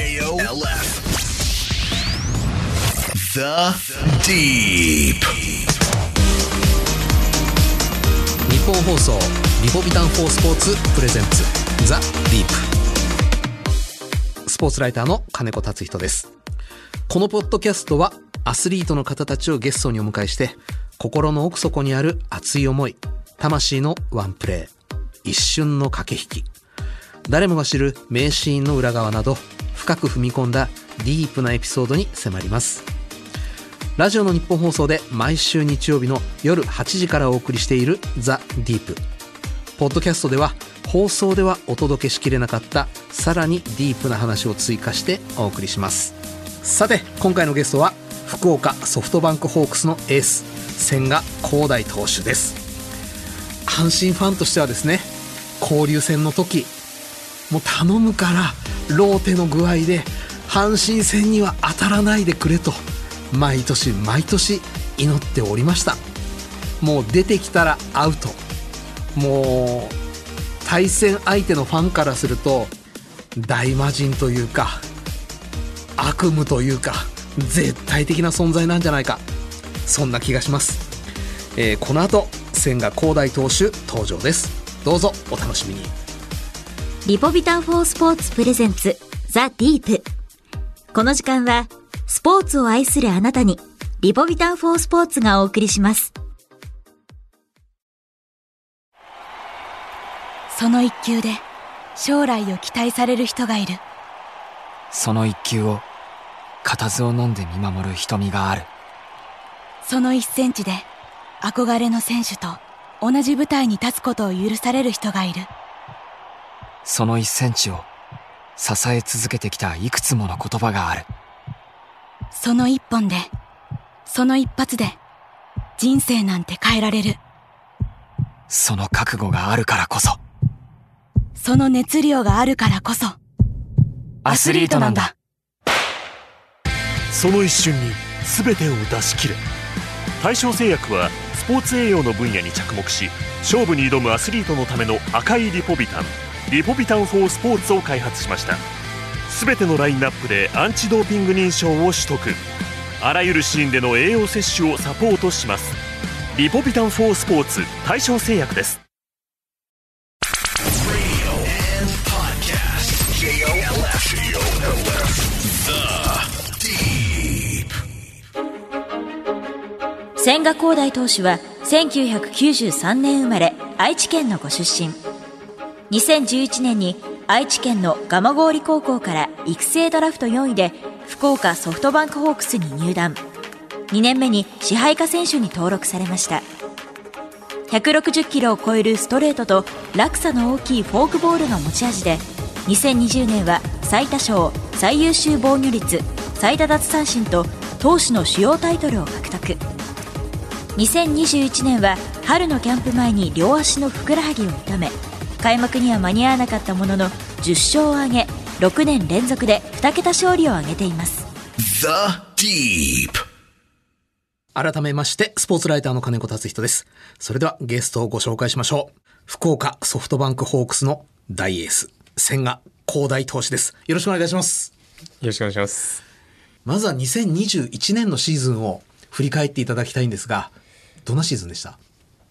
J O L F. The Deep. 日本放送リポビタン4スポーツプレゼンツザ・ディープスポーツライターの金子達人ですこのポッドキャストはアスリートの方たちをゲストにお迎えして心の奥底にある熱い思い魂のワンプレー一瞬の駆け引き誰もが知る名シーンの裏側など深く踏み込んだディープなエピソードに迫ります。ラジオの日本放送で毎週日曜日の夜8時からお送りしているザ・ディープ。ポッドキャストでは放送ではお届けしきれなかったさらにディープな話を追加してお送りします。さて今回のゲストは福岡ソフトバンクホークスのエース千賀滉大投手です。阪神ファンとしてはですね交流戦の時もう頼むからローテの具合で阪神戦には当たらないでくれと毎年毎年祈っておりました。もう出てきたらアウト。もう対戦相手のファンからすると大魔神というか悪夢というか絶対的な存在なんじゃないか。そんな気がします、えーこの後千賀滉大投手登場です。どうぞお楽しみに。リポビタンフォースポーツプレゼンツザ・ディープ。この時間はスポーツを愛するあなたにリポビタンフォースポーツがお送りします。その一球で将来を期待される人がいる。その一球を固唾を飲んで見守る瞳がある。その一センチで憧れの選手と同じ舞台に立つことを許される人がいるその一センチを支え続けてきたいくつもの言葉がある。その一本でその一発で人生なんて変えられる。その覚悟があるからこそ。その熱量があるからこそ。アスリートなんだ。その一瞬に全てを出し切れ。大正製薬はスポーツ栄養の分野に着目し勝負に挑むアスリートのための赤いリポビタンリポビタン4スポーツを開発しました。全てのラインナップでアンチドーピング認証を取得。あらゆるシーンでの栄養摂取をサポートします。リポビタン4スポーツ大正製薬です。千賀滉大投手は1993年生まれ愛知県のご出身。2011年に愛知県の蒲郡高校から育成ドラフト4位で福岡ソフトバンクホークスに入団。2年目に支配下選手に登録されました。160キロを超えるストレートと落差の大きいフォークボールが持ち味で2020年は最多勝最優秀防御率最多奪三振と投手の主要タイトルを獲得。2021年は春のキャンプ前に両足のふくらはぎを痛め開幕には間に合わなかったものの10勝を挙げ6年連続で2桁勝利を挙げています。The Deep. 改めましてスポーツライターの金子達人です。それではゲストをご紹介しましょう。福岡ソフトバンクホークスの大エース千賀滉大投手です。よろしくお願いします。よろしくお願いします。まずは2021年のシーズンを振り返っていただきたいんですがどんなシーズンでした？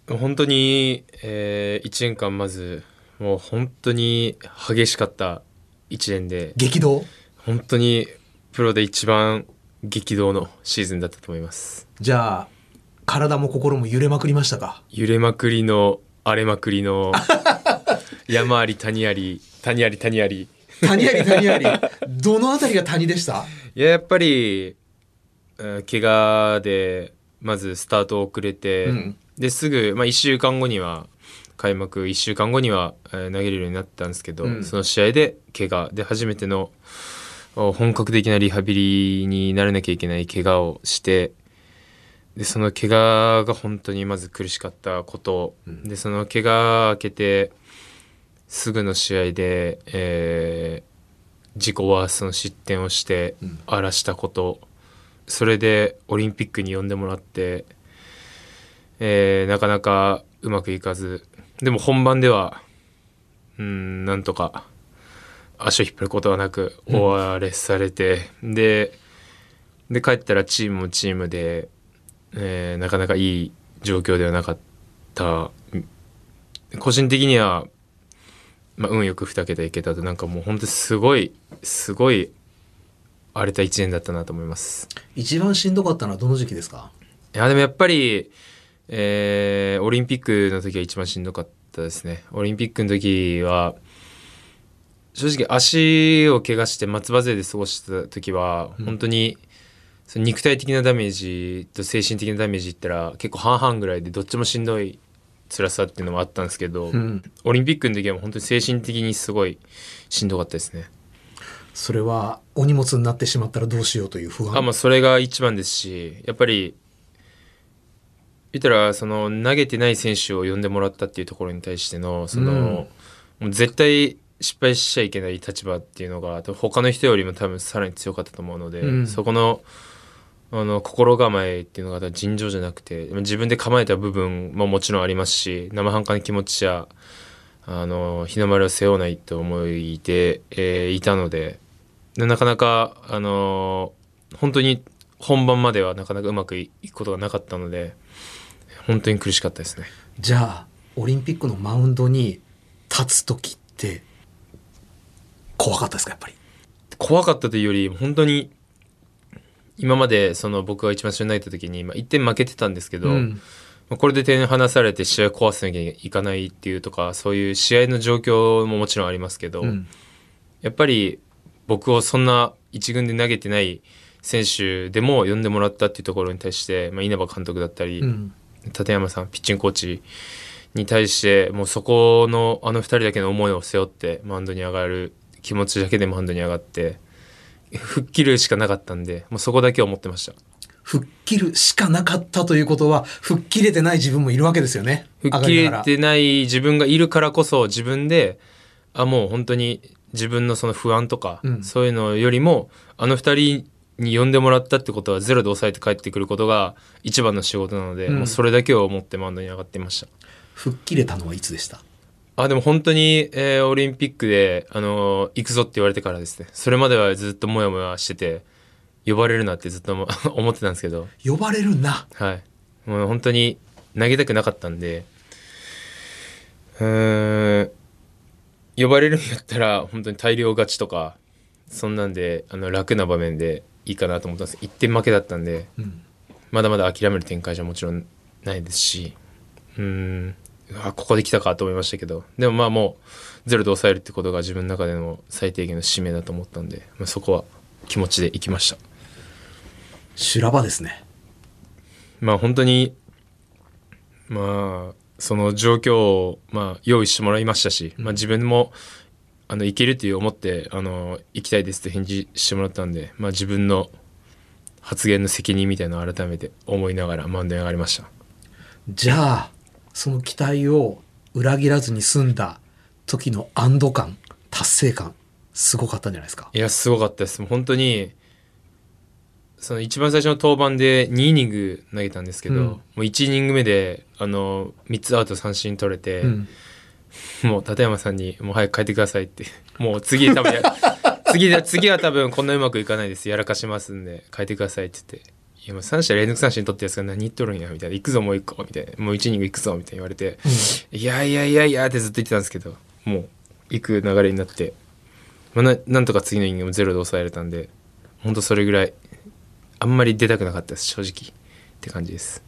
本当に、えー、1年間まず、もう本当に激しかった1年で、激動？本当にプロで一番激動のシーズンだったと思います。じゃあ体も心も揺れまくりましたか？揺れまくりの、荒れまくりの、山あり谷あり、谷あり谷あり。谷あり谷あり。どのあたりが谷でした？いや、やっぱり、うん怪我で、まずスタート遅れて、うん。ですぐ、まあ、1週間後には、開幕1週間後には、えー投げれるようになったんですけど、うん。その試合で怪我で初めてのお本格的なリハビリにならなきゃいけない怪我をしてでその怪我が本当にまず苦しかったこと、でその怪我明けてすぐの試合で、えー自己ワーストの失点をして荒らしたこと、それでオリンピックに呼んでもらって、えーなかなかうまくいかずでも本番ではうんなんとか足を引っ張ることはなく終われされて、でで帰ったらチームもチームで、えーなかなかいい状況ではなかった。個人的には、まあ、運よく2桁いけたとなんかもう本当にすごいすごい荒れた1年だったなと思います。一番しんどかったのはどの時期ですか？いやでもやっぱり、えーオリンピックの時が一番しんどかったですね。オリンピックの時は、正直足を怪我して松葉勢で過ごした時は、本当に、その肉体的なダメージと精神的なダメージいったら結構半々ぐらいでどっちもしんどい辛さっていうのもあったんですけど、んオリンピックの時は本当に精神的にすごいしんどかったですね。それはお荷物になってしまったらどうしようという不安あまあそれが一番ですしやっぱり言ったらその投げてない選手を呼んでもらったっていうところに対してのその、うん。もう絶対失敗しちゃいけない立場っていうのが他の人よりも多分さらに強かったと思うので、うん。そこのあの心構えっていうのが尋常じゃなくて自分で構えた部分ももちろんありますし生半可な気持ちやあの日の丸を背負わないと思いで、えーいたのででなかなかあの本当に本番まではなかなかうまくいくことがなかったので本当に苦しかったですね。じゃあオリンピックのマウンドに立つ時って怖かったですかやっぱり？怖かったというより本当に今までその僕が一番最初に投げた時に、まあ、1点負けてたんですけど、うん。まあこれで点離されて試合を壊さなきゃいかないっていうとかそういう試合の状況ももちろんありますけど、うん。やっぱり僕をそんな一軍で投げてない選手でも呼んでもらったっていうところに対して、まあ、稲葉監督だったり、うん立山さんピッチングコーチに対してもうそこのあの2人だけの思いを背負ってマウンドに上がる気持ちだけでマウンドに上がって吹っ切るしかなかったんでもうそこだけを思ってました。吹っ切るしかなかったということは吹っ切れてない自分もいるわけですよね。吹っ切れてない自分がいるからこそ自分であもう本当に自分のその不安とか、うん。そういうのよりもあの2人に呼んでもらったってことはゼロで抑えて帰ってくることが一番の仕事なので、うん。もうそれだけを思ってマウンドに上がっていました。吹っ切れたのはいつでした？あでも本当に、えーオリンピックで、あのー行くぞって言われてからですね。それまではずっとモヤモヤしてて呼ばれるなってずっとも 思ってたんですけど。呼ばれるな。はい。もう本当に投げたくなかったんで。うーん。呼ばれるんやったら本当に大量勝ちとかそんなんであの楽な場面でいいかなと思ったんです。1点負けだったんでうん。まだまだ諦める展開じゃもちろんないですしうーん。あここで来たかと思いましたけど。でもまあもうゼロで抑えるってことが自分の中での最低限の使命だと思ったんで、まあ、そこは気持ちでいきました。修羅場ですね。まあ本当にまあその状況をまあ用意してもらいましたし、まあ、自分もあのいけるという思ってあの行きたいですって返事してもらったんで、まあ、自分の発言の責任みたいなのを改めて思いながらマウンドに上がりました。じゃあその期待を裏切らずに済んだ時の安堵感達成感すごかったんじゃないですか？いやすごかったです。もう本当にその一番最初の登板で2イニング投げたんですけど、うん。もう1イニング目であの3つアウト三振取れて、うんもう立山さんに「もう早く帰ってください」って。もう次多分や 次で次は多分こんなうまくいかないです。やらかしますんで帰ってくださいって言って「いやもう3者連続三振取ってやつが何言っとるんや」みたいな「行くぞもう一個」みたいな「もう1イニング行くぞ」みたいな言われて「いやいやいやいや」ってずっと言ってたんですけどもう行く流れになって、まあ、ななんとか次のイニングもゼロで抑えれたんで本当それぐらいあんまり出たくなかったです正直って感じです。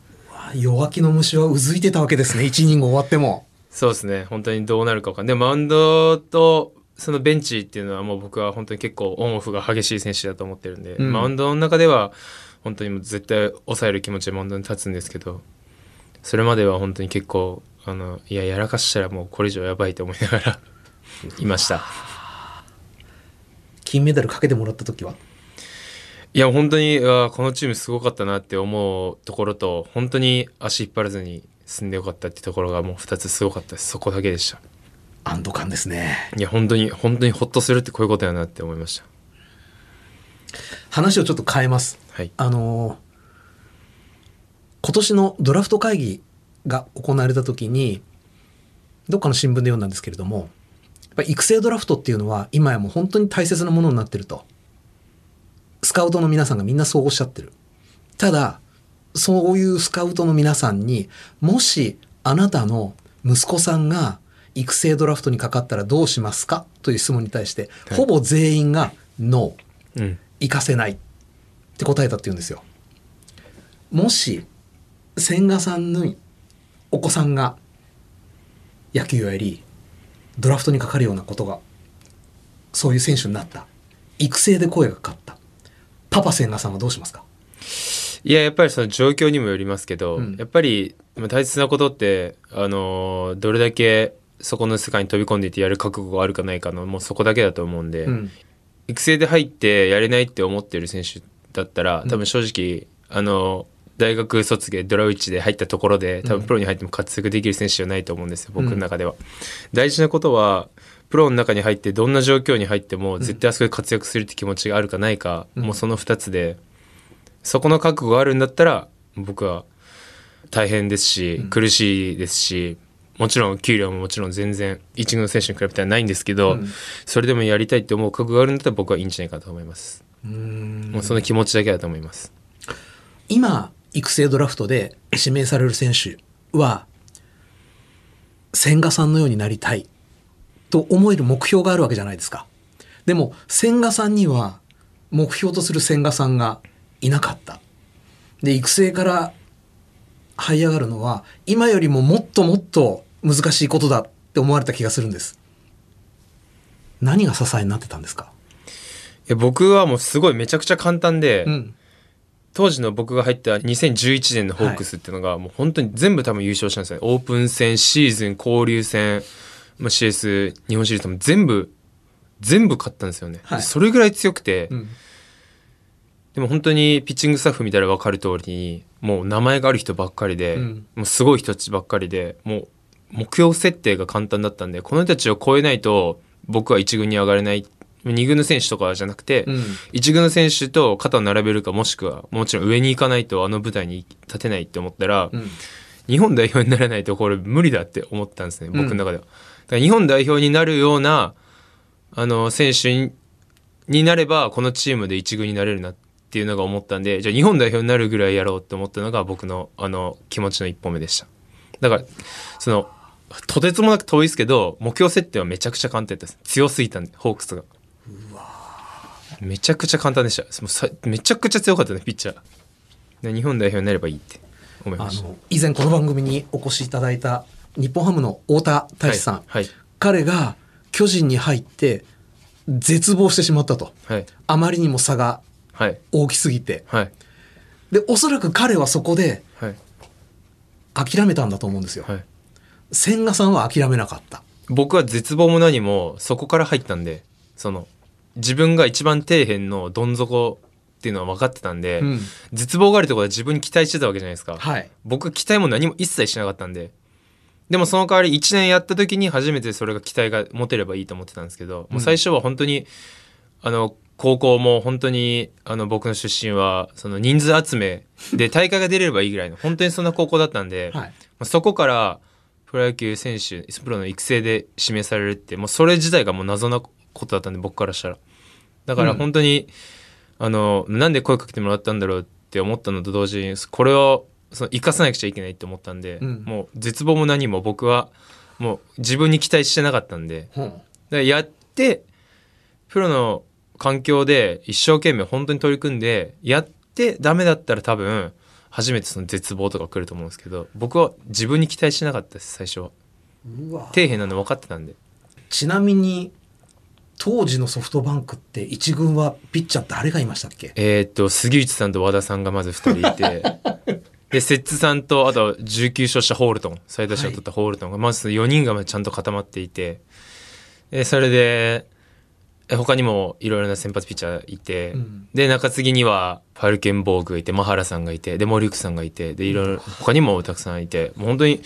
弱気の虫はうずいてたわけですね1イニング終わってもそうですね。本当にどうなるか分かんない。でもマウンドとそのベンチっていうのはもう僕は本当に結構オンオフが激しい選手だと思ってるんで、うん。マウンドの中では本当にもう絶対抑える気持ちでマウンドに立つんですけどそれまでは本当に結構あのいややらかしたらもうこれ以上やばいと思いながら いました。金メダルかけてもらった時は？いや本当にこのチームすごかったなって思うところと本当に足引っ張らずに進んでよかったってところがもう2つすごかったです。そこだけでした。安堵感ですね。いや本当に本当にホッとするってこういうことやなって思いました。話をちょっと変えます。はい。あのー今年のドラフト会議が行われた時にどっかの新聞で読んだんですけれどもぱ育成ドラフトっていうのは今やもう本当に大切なものになってると。スカウトの皆さんがみんなそうおっしゃってる。ただ、そういうスカウトの皆さんに、もしあなたの息子さんが育成ドラフトにかかったらどうしますかという質問に対して、はいほぼ全員がノー、うん行かせないって答えたって言うんですよ。もし、千賀さんのお子さんが野球をやり、ドラフトにかかるようなことが、そういう選手になった。育成で声がかかった。パパ千賀さんはどうしますか？いややっぱりその状況にもよりますけど、うん。やっぱりまあ大切なことってあのーどれだけそこの世界に飛び込んでいってやる覚悟があるかないかのもうそこだけだと思うんで、うん。育成で入ってやれないって思ってる選手だったら多分正直、あの大学卒業ドラウチで入ったところで多分プロに入っても活躍できる選手じゃないと思うんですよ、僕の中では。大事なことはプロの中に入ってどんな状況に入っても絶対あそこで活躍するって気持ちがあるかないか、うん。もうその2つでそこの覚悟があるんだったら僕は大変ですし、苦しいですしもちろん給料ももちろん全然一軍の選手に比べたらないんですけど、うんそれでもやりたいって思う覚悟があるんだったら僕はいいんじゃないかと思います。もうその気持ちだけだと思います。今、育成ドラフトで指名される選手は、千賀さんのようになりたいと思える目標があるわけじゃないですか。でも、千賀さんには目標とする千賀さんがいなかった。で、育成から這い上がるのは、今よりももっともっと難しいことだって思われた気がするんです。何が支えになってたんですか？いや僕はもうすごいめちゃくちゃ簡単で、うん。当時の僕が入った2011年のホークスっていうのがもう本当に全部多分優勝したんですよね。オープン戦、シーズン、交流戦、まあ、CS、日本シリーズとも全部、全部勝ったんですよね。はいでそれぐらい強くて、うん。でも本当にピッチングスタッフ見たら分かる通りにもう名前がある人ばっかりで、うんもうすごい人たちばっかりでもう目標設定が簡単だったんでこの人たちを超えないと僕は一軍に上がれない二軍の選手とかじゃなくて、うん一軍の選手と肩を並べるかもしくはもちろん上に行かないとあの舞台に立てないって思ったら、うん。日本代表にならないとこれ無理だって思ったんですねん僕の中では。だから日本代表になるようなあの選手にになればこのチームで一軍になれるなっていうのが思ったんでじゃあ日本代表になるぐらいやろうって思ったのが僕のあの気持ちの一歩目でした。だからそのとてつもなく遠いですけど目標設定はめちゃくちゃ簡単です。強すぎたんでホークスが。めちゃくちゃ簡単でした。めちゃくちゃ強かったねピッチャー。で日本代表になればいいって思いました。あの以前この番組にお越しいただいた日本ハムの太田大志さん、はいはい。彼が巨人に入って絶望してしまったと。はい。あまりにも差がはい大きすぎて。はい。でおそらく彼はそこではい。諦めたんだと思うんですよ、はい。千賀さんは諦めなかった。僕は絶望も何もそこから入ったんでその自分が一番底辺のどん底っていうのは分かってたんで、うん。絶望があるってことは自分に期待してたわけじゃないですか、はい。僕は期待も何も一切しなかったんで。でもその代わり1年やった時に初めてそれが期待が持てればいいと思ってたんですけど、もう最初は本当にあの高校も本当にあの僕の出身はその人数集めで大会が出れればいいぐらいの本当にそんな高校だったんで、はい。まあそこからプロ野球選手プロの育成で指名されるってもうそれ自体がもう謎なことだったんで僕からしたら。だから本当に、あのなんで声かけてもらったんだろうって思ったのと同時にこれをその生かさなくちゃいけないって思ったんで、うん。もう絶望も何も僕はもう自分に期待してなかったんで。ほう。だからやってプロの環境で一生懸命本当に取り組んでやってダメだったら多分初めてその絶望とか来ると思うんですけど僕は自分に期待してなかったです最初は。底辺なの分かってたんで。ちなみに当時のソフトバンクって一軍はピッチャー誰がいましたっけ？えーっと杉内さんと和田さんがまず2人いて。で摂津さんとあと19勝したホールトン。最多勝を取ったホールトンがまず4人がちゃんと固まっていて。でそれでえ他にもいろいろな先発ピッチャーいて、うん。で中継ぎにはファルケンボーグがいてマハラさんがいてで森口さんがいてでいろいろ他にもたくさんいてもう本当に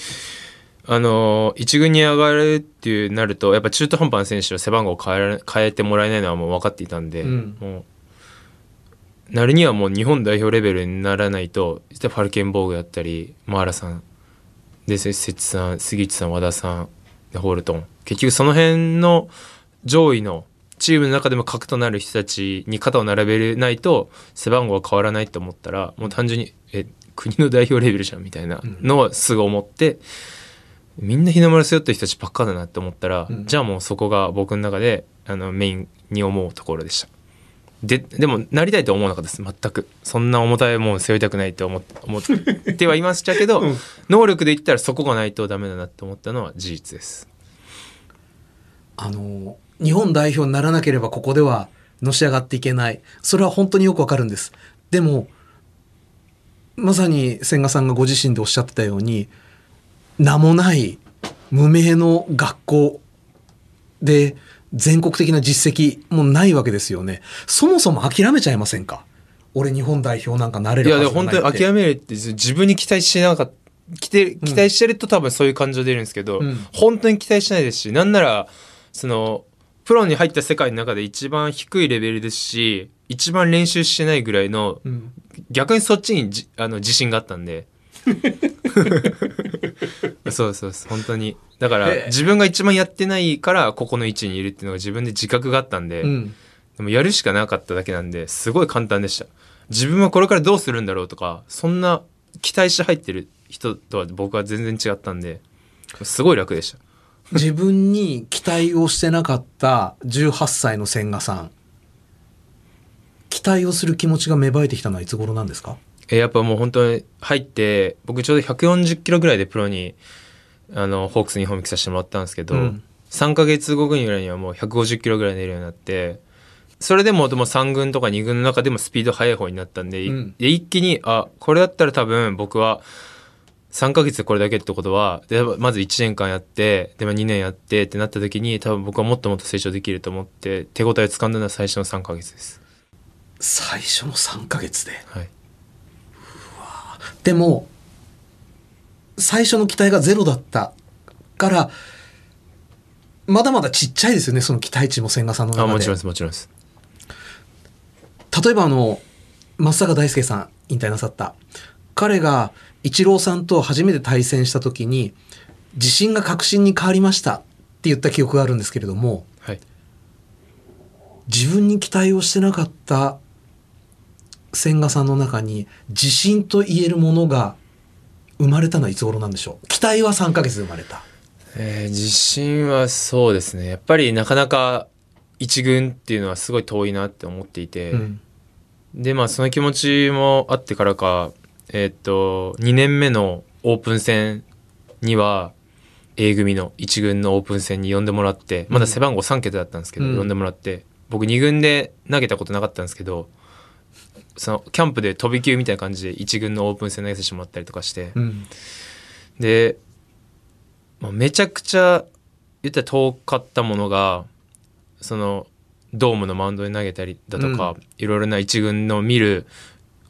あのー一軍に上がるっていうなるとやっぱ中途半端な選手は背番号を変えられ変えてもらえないのはもう分かっていたんで、うん。もうなるにはもう日本代表レベルにならないとファルケンボーグだったりマハラさんでせ摂津さん杉内さん和田さんでホールトン。結局その辺の上位のチームの中でも核となる人たちに肩を並べれないと背番号は変わらないと思ったらもう単純にえ国の代表レベルじゃんみたいなのをすぐ思って、みんな日の丸背負ってる人たちばっかだなって思ったら、うん。じゃあもうそこが僕の中であのメインに思うところでした。ででもなりたいとは思わなかったです。全く。そんな重たいもん背負いたくないと思っ思ってはいましたけど、能力で言ったらそこがないとダメだなって思ったのは事実です。あの、日本代表にならなければここではのし上がっていけない。それは本当によくわかるんです。でも、まさに千賀さんがご自身でおっしゃってたように、名もない無名の学校で全国的な実績もないわけですよね。そもそも諦めちゃいませんか？俺日本代表なんかなれいるはやでも本ずいって当に諦めるって自分に期待してなかった期待してると多分そういう感情出るんですけど、うん本当に期待してないですしなんならそのプロに入った世界の中で一番低いレベルですし一番練習してないぐらいの、ん。逆にそっちにじあの自信があったんで。そうそうそう本当に。だから自分が一番やってないからここの位置にいるっていうのが自分で自覚があったんで、うん。でもやるしかなかっただけなんですごい簡単でした。自分はこれからどうするんだろうとかそんな期待して入ってる人とは僕は全然違ったんですごい楽でした自分に期待をしてなかった18歳の千賀さん。期待をする気持ちが芽生えてきたのはいつ頃なんですか？えやっぱもう本当に入って僕ちょうど140キロぐらいでプロにあのホークスに本気させてもらったんですけど、うん。3ヶ月後ぐらいにはもう150キロぐらい出るようになってそれでもでも3軍とか2軍の中でもスピード速い方になったんで,い、うん。で一気にあこれだったら多分僕は3ヶ月でこれだけってことはでまず1年間やってでも2年やってってなった時に多分僕はもっともっと成長できると思って手応えをつかんだのは最初の3ヶ月です。最初の3ヶ月で？はいでも、最初の期待がゼロだったから、まだまだちっちゃいですよね、その期待値も千賀さんの中で。あもちろんですもちろんです。例えばあの、松坂大輔さん引退なさった。彼がイチローさんと初めて対戦した時に、自信が確信に変わりましたって言った記憶があるんですけれども、はい。自分に期待をしてなかった千賀さんの中に自信と言えるものが生まれたのはいつ頃なんでしょう？期待は3ヶ月で生まれた。えー自信はそうですね。やっぱりなかなか一軍っていうのはすごい遠いなって思っていて、うん。でまあその気持ちもあってからかえーっと2年目のオープン戦には A 組の1軍のオープン戦に呼んでもらってまだ背番号3桁だったんですけど、うん。呼んでもらって僕2軍で投げたことなかったんですけどそのキャンプで飛び級みたいな感じで1軍のオープン戦投げさせてもらったりとかして、うん。で、まあめちゃくちゃ言ったら遠かったものがそのドームのマウンドに投げたりだとか、うん。いろいろな一軍の見る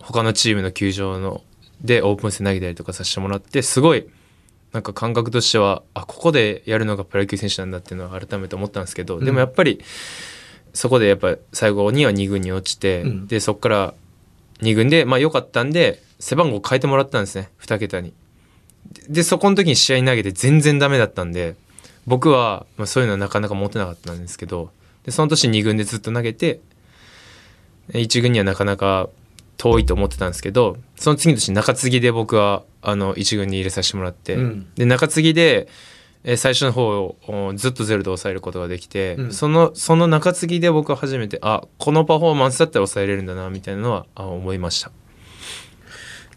他のチームの球場のでオープン戦投げたりとかさせてもらってすごいなんか感覚としてはあここでやるのがプロ野球選手なんだっていうのは改めて思ったんですけど、でもやっぱりそこでやっぱ最後には2軍に落ちて、うん。でそこから2軍でまあ良かったんで背番号変えてもらったんですね。2桁に。でそこの時に試合に投げて全然ダメだったんで僕は、まあ、そういうのはなかなか持てなかったんですけどでその年2軍でずっと投げて1軍にはなかなか遠いと思ってたんですけどその次の年中継ぎで僕はあの1軍に入れさせてもらって、うん。で中継ぎでえー最初の方をおずっとゼロで抑えることができて、うん。そのその中継ぎで僕は初めてあこのパフォーマンスだったら抑えれるんだなみたいなのはあ思いました。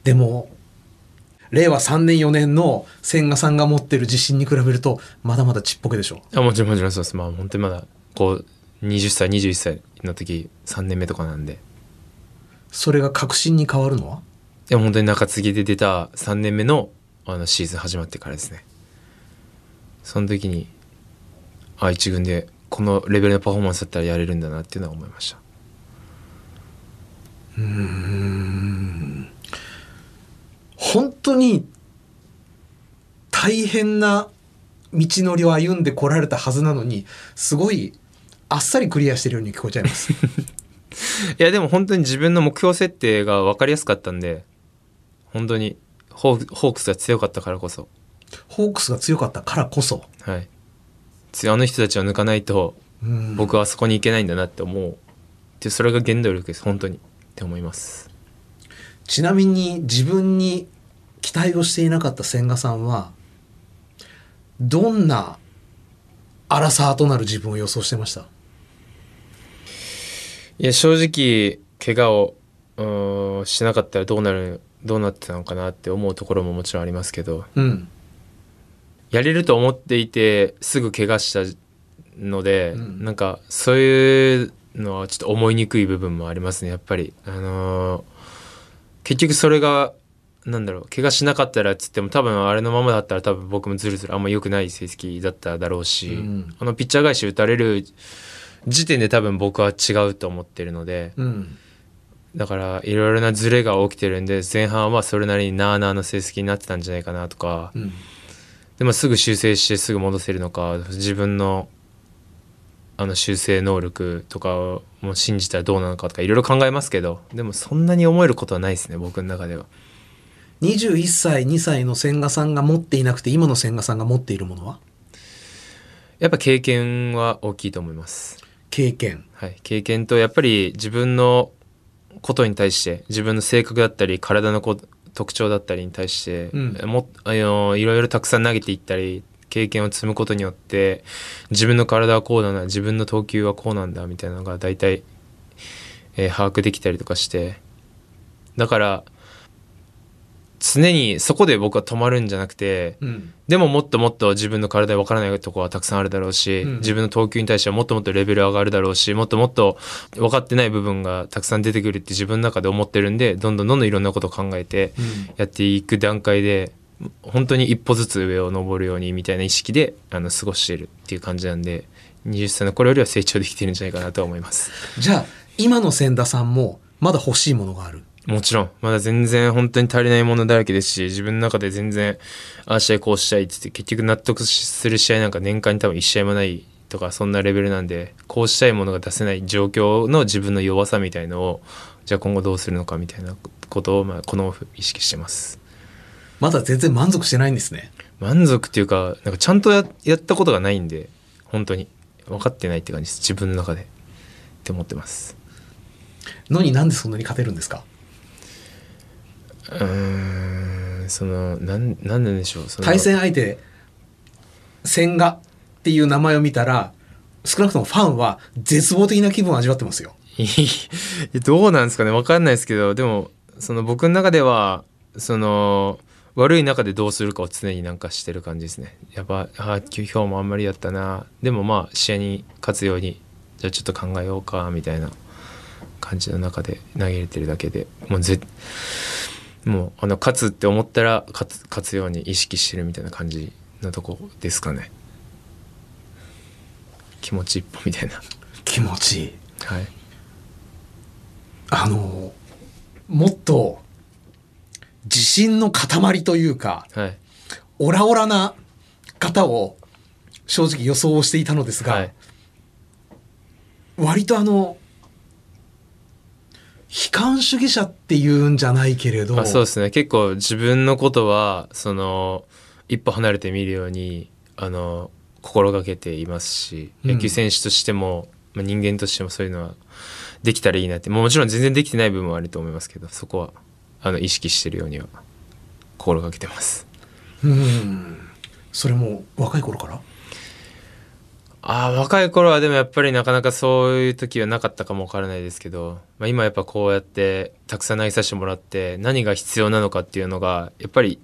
でも令和3年4年の千賀さんが持ってる自信に比べるとまだまだちっぽけでしょ？あもちろんもちろんそうです。まあ本当にまだこう20歳21歳の時3年目とかなんでそれが確信に変わるのは？でも本当に中継ぎで出た3年目のあのシーズン始まってからですね。その時にあ一軍でこのレベルのパフォーマンスだったらやれるんだなっていうのは思いました。本当に大変な道のりを歩んでこられたはずなのにすごいあっさりクリアしてるように聞こえちゃいます いやでも本当に自分の目標設定が分かりやすかったんで本当にホークスが強かったからこそ。ホークスが強かったからこそ。はい。あの人たちを抜かないとうん。僕はあそこに行けないんだなって思う。でそれが原動力です本当にって思います。ちなみに自分に期待をしていなかった千賀さんはどんなアラサーとなる自分を予想してました？いや正直怪我をしなかったらどうなるどうなってたのかなって思うところももちろんありますけど。うん。やれると思っていてすぐ怪我したので、うん。なんかそういうのはちょっと思いにくい部分もありますねやっぱり。あのー結局それがなんだろう怪我しなかったらっつっても多分あれのままだったら多分僕もずるずるあんま良くない成績だっただろうし、うん。あのピッチャー返し打たれる時点で多分僕は違うと思ってるので、うんだからいろいろなズレが起きてるんで前半はそれなりになあなあの成績になってたんじゃないかなとか、うんでもすぐ修正してすぐ戻せるのか自分のあの修正能力とかを信じたらどうなのかとかいろいろ考えますけどでもそんなに思えることはないですね僕の中では。21歳2歳の千賀さんが持っていなくて今の千賀さんが持っているものは？やっぱ経験は大きいと思います経験。はい。経験とやっぱり自分のことに対して自分の性格だったり体のこ特徴だったりに対して、うん。もあのいろいろたくさん投げていったり経験を積むことによって自分の体はこうだな自分の投球はこうなんだみたいなのが大体、えー把握できたりとかして。だから常にそこで僕は止まるんじゃなくて、うん。でももっともっと自分の体で分からないところはたくさんあるだろうし、うん。自分の投球に対してはもっともっとレベル上がるだろうしもっともっと分かってない部分がたくさん出てくるって自分の中で思ってるんでどんどんどんどんいろんなことを考えてうん。やっていく段階で本当に一歩ずつ上を登るようにみたいな意識であの過ごしているっていう感じなんで20歳の頃よりは成長できてるんじゃないかなと思います。じゃあ今の千田さんもまだ欲しいものがあるもちろん。まだ全然本当に足りないものだらけですし自分の中で全然ああしたいこうしたいって言って結局納得する試合なんか年間に多分1試合もないとかそんなレベルなんでこうしたいものが出せない状況の自分の弱さみたいのをじゃあ今後どうするのかみたいなことをまあこのオフ意識してます。まだ全然満足してないんですね。満足っていうかなんかちゃんとややったことがないんで本当に。分かってないって感じです。自分の中で。って思ってます。のになんでそんなに勝てるんですか？うーんそのなんなんでしょう対戦相手千賀っていう名前を見たら少なくともファンは絶望的な気分を味わってますよ。どうなんですかね。分かんないですけどでもその僕の中ではその悪い中でどうするかを常になんかしてる感じですね。やっぱあ今日もあんまりやったな。でもまあ試合に勝つようにじゃあちょっと考えようかみたいな感じの中で投げれてるだけでもうぜもうあの勝つって思ったら勝つ勝つように意識してるみたいな感じのとこですかね。気持ち一歩みたいな。気持ちいい。はい。あのもっと自信の塊というかはい。オラオラな方を正直予想をしていたのですが、はい。割とあの悲観主義者っていうんじゃないけれど。あそうですね。結構自分のことはその一歩離れて見るようにあの心がけていますしうん。野球選手としても、まあ、人間としてもそういうのはできたらいいなって。もうもちろん全然できてない部分はあると思いますけどそこはあの意識してるようには心がけてます。うん。それも若い頃から？あー若い頃はでもやっぱりなかなかそういう時はなかったかもわからないですけど、まあ、今やっぱこうやってたくさん投げさせてもらって何が必要なのかっていうのがやっぱり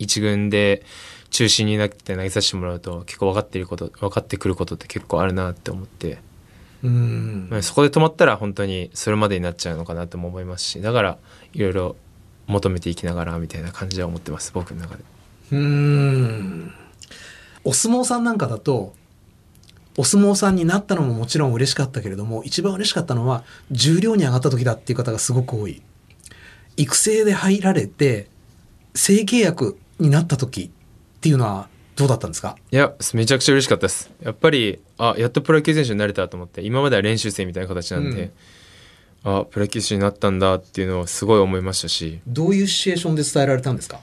一軍で中心になって投げさせてもらうと結構分かっていること分かってくることって結構あるなって思って、うん。まあそこで止まったら本当にそれまでになっちゃうのかなとも思いますしだからいろいろ求めていきながらみたいな感じは思ってます僕の中で。うん。お相撲さんなんかだとお相撲さんになったのももちろん嬉しかったけれども一番嬉しかったのは重量に上がった時だっていう方がすごく多い。育成で入られて正契約になった時っていうのはどうだったんですか？いやめちゃくちゃ嬉しかったです。やっぱりあやっとプロ野球選手になれたと思って今までは練習生みたいな形なんで、あプロ野球選手になったんだっていうのをすごい思いましたし。どういうシチュエーションで伝えられたんですか？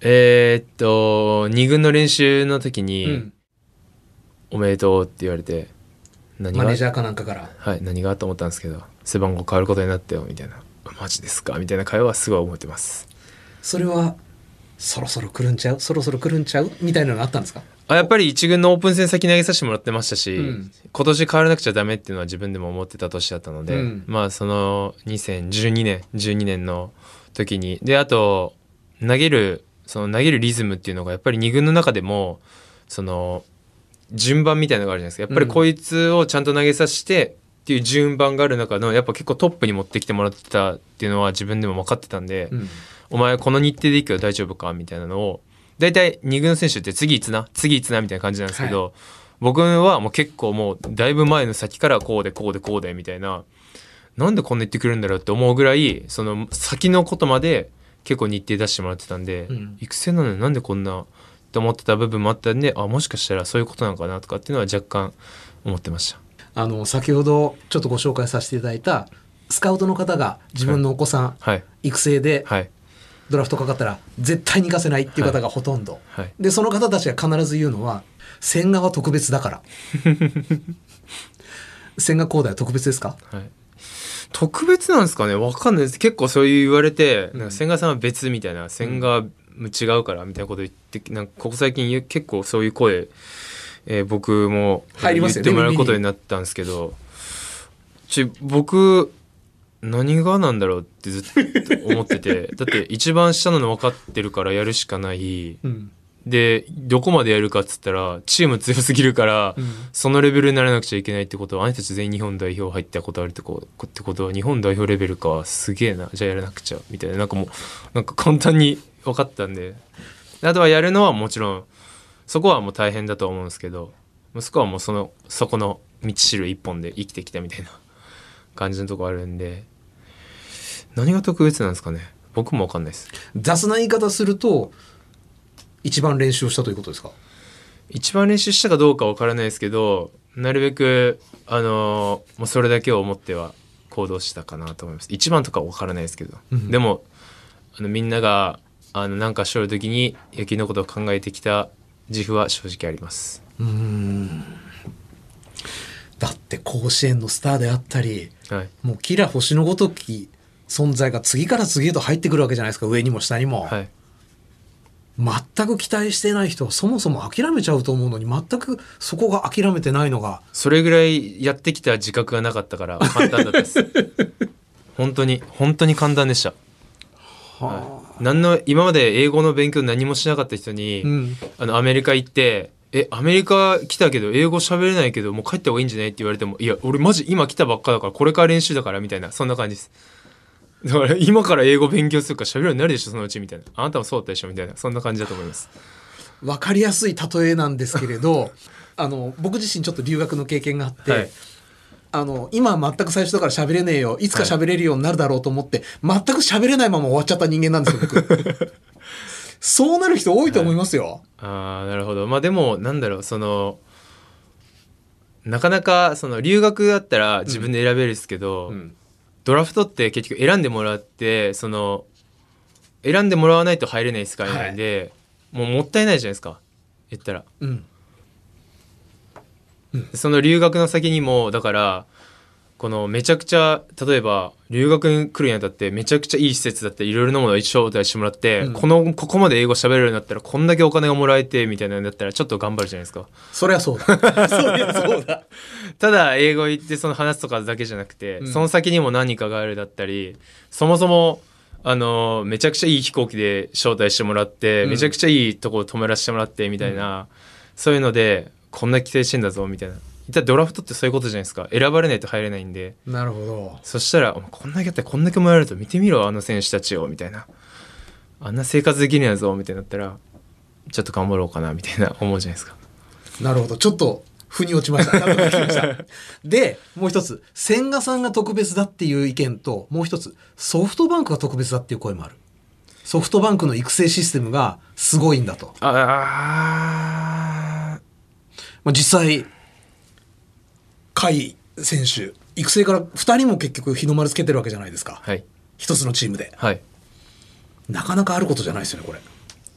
えーっと2軍の練習の時に、うんおめでとうって言われて何が？マネージャーかなんかから。はい何が？と思ったんですけど背番号変わることになったよみたいな。マジですか？みたいな会話はすごい覚えてます。それは、そろそろ来るんちゃう？そろそろ来るんちゃう？みたいなのがあったんですか？あやっぱり一軍のオープン戦先投げさせてもらってましたし、うん。今年変わらなくちゃダメっていうのは自分でも思ってた年だったので、うん。まあその2012年12年の時にであと投げるその投げるリズムっていうのがやっぱり二軍の中でもその順番みたいなのがあるじゃないですか。やっぱりこいつをちゃんと投げさせてっていう順番がある中のやっぱ結構トップに持ってきてもらってたっていうのは自分でも分かってたんで、うん。お前この日程でいくよ大丈夫かみたいなのを。大体二軍の選手って次いつな次いつなみたいな感じなんですけど、僕はもう結構もうだいぶ前の先からこうでこうでこうでみたいななんでこんな言ってくれるんだろうって思うぐらいその先のことまで結構日程出してもらってたんで、うん。育成なのになんでこんなって思ってた部分もあったんであもしかしたらそういうことなのかなとかっていうのは若干思ってました。あの、先ほどちょっとご紹介させていただいた、スカウトの方が自分のお子さん、はい。育成ではい。ドラフトかかったら絶対に行かせないっていう方がほとんど。はい。で、その方たちが必ず言うのは、千賀は特別だから。千賀滉大は特別ですか？はい、特別なんですかね？わかんないです。結構そういう言われて、なんか千賀さんは別みたいな千賀違うからみたいなこと言ってなんかここ最近結構そういう声、えー僕も言っ入りますよねてもらうことになったんですけどち僕何がなんだろうってずっと思ってて だって一番下なの分かってるからやるしかない。うん。でどこまでやるかっつったらチーム強すぎるから、うん。そのレベルにならなくちゃいけないってことはあなたたち全員日本代表入ったことあるってこってことは日本代表レベルかすげえなじゃあやらなくちゃみたいな。なんかもうなんか簡単に分かったんで。あとはやるのはもちろんそこはもう大変だと思うんですけど息子はもうそのそこの道しる一本で生きてきたみたいな 感じのとこあるんで何が特別なんですかね。僕も分かんないです。雑な言い方すると、一番練習をしたということですか？一番練習したかどうかわからないですけどなるべくあのーもうそれだけを思っては行動したかなと思います。一番とかわからないですけど、うん。でもあのみんながあのなんかしょる時に野球のことを考えてきた自負は正直あります。うーん。だって甲子園のスターであったり、はい。もうキラ星のごとき存在が次から次へと入ってくるわけじゃないですか、上にも下にも。はい。全く期待してない人はそもそも諦めちゃうと思うのに、全くそこが諦めてないのが、それぐらいやってきた自覚がなかったから簡単だったです。本当に本当に簡単でしたはい。何の今まで英語の勉強何もしなかった人に、うん。あのアメリカ行って「えアメリカ来たけど英語喋れないけどもう帰った方がいいんじゃない?」って言われても「いや俺マジ今来たばっかだからこれから練習だから」みたいなそんな感じです。だから 今から英語勉強するから喋るようになるでしょそのうちみたいな。あなたもそうだったでしょみたいな。そんな感じだと思います。分かりやすい例えなんですけれど あの僕自身ちょっと留学の経験があって、はいあの今全く最初だから喋れねえよ。いつか喋れるようになるだろうと思って、全く喋れないまま終わっちゃった人間なんですよ僕。そうなる人多いと思いますよ、ああなるほど。まあでもなんだろうそのなかなかその留学だったら自分で選べるですけど、うん。ドラフトって結局選んでもらってその選んでもらわないと入れない世界なんで、もうもったいないじゃないですか。言ったら。うんその留学の先にもだからこのめちゃくちゃ例えば留学に来るにあたってめちゃくちゃいい施設だったりいろいろなものを招待してもらって、うん。このここまで英語喋れるようになったらこんだけお金がもらえてみたいなんだったらちょっと頑張るじゃないですか。そりゃそうだ。そりゃそうだ。ただ英語言ってその話すとかだけじゃなくて、うん。その先にも何かがあるだったりそもそもあのめちゃくちゃいい飛行機で招待してもらって、うん。めちゃくちゃいいとこ泊めらせてもらってみたいな、そういうのでこんな期待してんだぞみたいな。一体ドラフトってそういうことじゃないですか。選ばれないと入れないんで。なるほど。そしたらこんだけやったらこんだけもらえると見てみろあの選手たちを。みたいな。あんな生活できるんやぞみたいになったらちょっと頑張ろうかなみたいな思うじゃないですか。なるほど。ちょっと腑に落ちました。した。でもう一つ。千賀さんが特別だっていう意見ともう一つ。ソフトバンクが特別だっていう声もある。ソフトバンクの育成システムがすごいんだと。ああまあ、実際甲斐選手育成から2人も結局日の丸つけてるわけじゃないですか。はい。一つのチームで。はい。なかなかあることじゃないですよねこれ。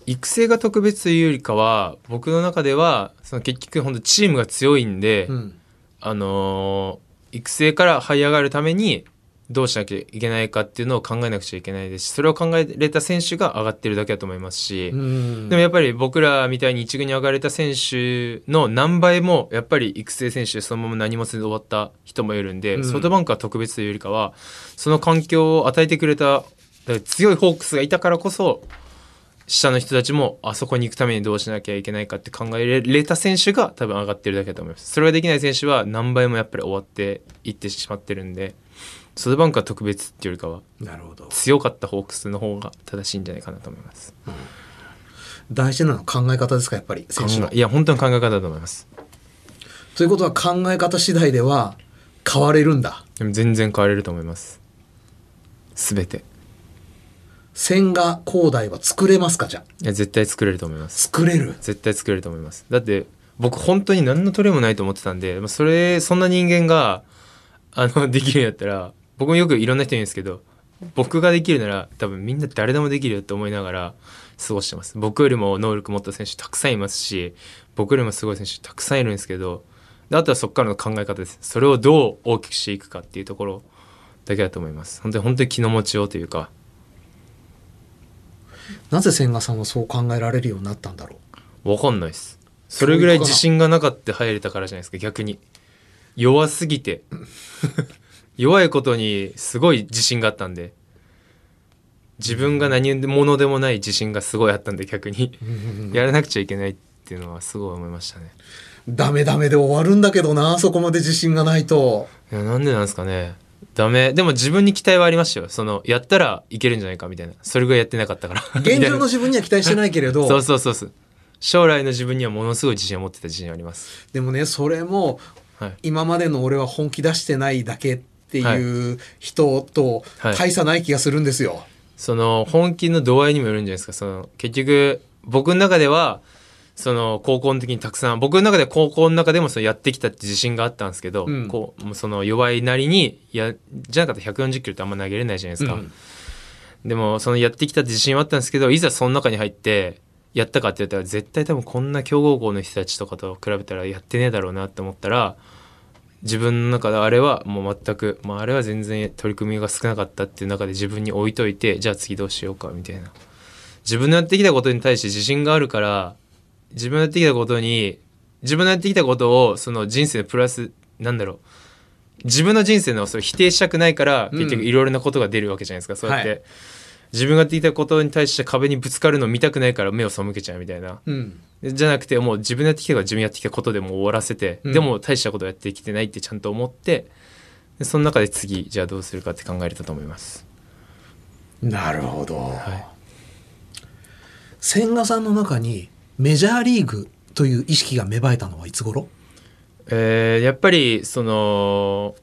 育成が特別というよりかは僕の中ではその結局本当チームが強いんで、うん。あのー育成から這い上がるためにどうしなきゃいけないかっていうのを考えなくちゃいけないですしそれを考えれた選手が上がってるだけだと思いますし、うん。でもやっぱり僕らみたいに一軍に上がれた選手の何倍もやっぱり育成選手でそのまま何もせず終わった人もいるんで、うん。ソフトバンクは特別というよりかはその環境を与えてくれた強いホークスがいたからこそ下の人たちもあそこに行くためにどうしなきゃいけないかって考えれた選手が多分上がってるだけだと思います。それができない選手は何倍もやっぱり終わっていってしまってるんでソフトバンクは特別っていうよりかはなるほど。強かったホークスの方が正しいんじゃないかなと思います大事なのは考え方ですか、やっぱり、選手の？いや本当に考え方だと思いますということは考え方次第では変われるんだ。でも全然変われると思います全て千賀広大は作れますかじゃあ？いや絶対作れると思います作れる？絶対作れると思いますだって僕本当に何のトレもないと思ってたんでまあそれそんな人間があのできるんやったら僕もよくいろんな人言うんですけど僕ができるなら多分みんな誰でもできるよって思いながら過ごしてます。僕よりも能力持った選手たくさんいますし僕よりもすごい選手たくさんいるんですけどであとはそこからの考え方です。それをどう大きくしていくかっていうところだけだと思います。本当に本当に気の持ちようというか。なぜ千賀さんはそう考えられるようになったんだろわかんないです。それぐらい自信がなかった入れたからじゃないですか逆に。弱すぎて弱いことにすごい自信があったんで。自分が何者でもない自信がすごいあったんで逆に。やらなくちゃいけないっていうのはすごい思いましたね。う。ダメダメで終わるんだけどな、そこまで自信がないと。いやなんでなんですかね。ダメ。でも自分に期待はありましたよ。そのやったらいけるんじゃないかみたいな。それぐらいやってなかったから。現状の自分には期待してないけれど、そうそうそうそう。将来の自分にはものすごい自信を持ってた自信あります。でもね、それもはい。今までの俺は本気出してないだけ。ってい。う人とはい。大差ない気がするんですよ。その本気の度合いにもよるんじゃないですか。その結局僕の中ではその高校の時にたくさん僕の中では高校の中でもそのやってきたって自信があったんですけど、うん。こうその弱いなりにやじゃなかったら140キロってあんま投げれないじゃないですか、うん。でもそのやってきたって自信はあったんですけどいざその中に入ってやったかって言ったら絶対多分こんな強豪校の人たちとかと比べたらやってねえだろうなって思ったら自分の中であれはもう全く、まあ、あれは全然取り組みが少なかったっていう中で自分に置いといてじゃあ次どうしようかみたいな。自分のやってきたことに対して自信があるから自分のやってきたことに自分のやってきたことをその人生のプラスなんだろう。自分の人生のそれ否定したくないからうん。結局いろいろなことが出るわけじゃないですか、そうやって、はい。自分がやってきたことに対して壁にぶつかるのを見たくないから目を背けちゃうみたいな。うん。じゃなくてもう自分のやってきたから自分やってきたことでもう終わらせて、うん。でも大したことやってきてないってちゃんと思ってでその中で次じゃあどうするかって考えれたと思います。なるほど。はい。千賀さんの中にメジャーリーグという意識が芽生えたのはいつ頃？えーやっぱりその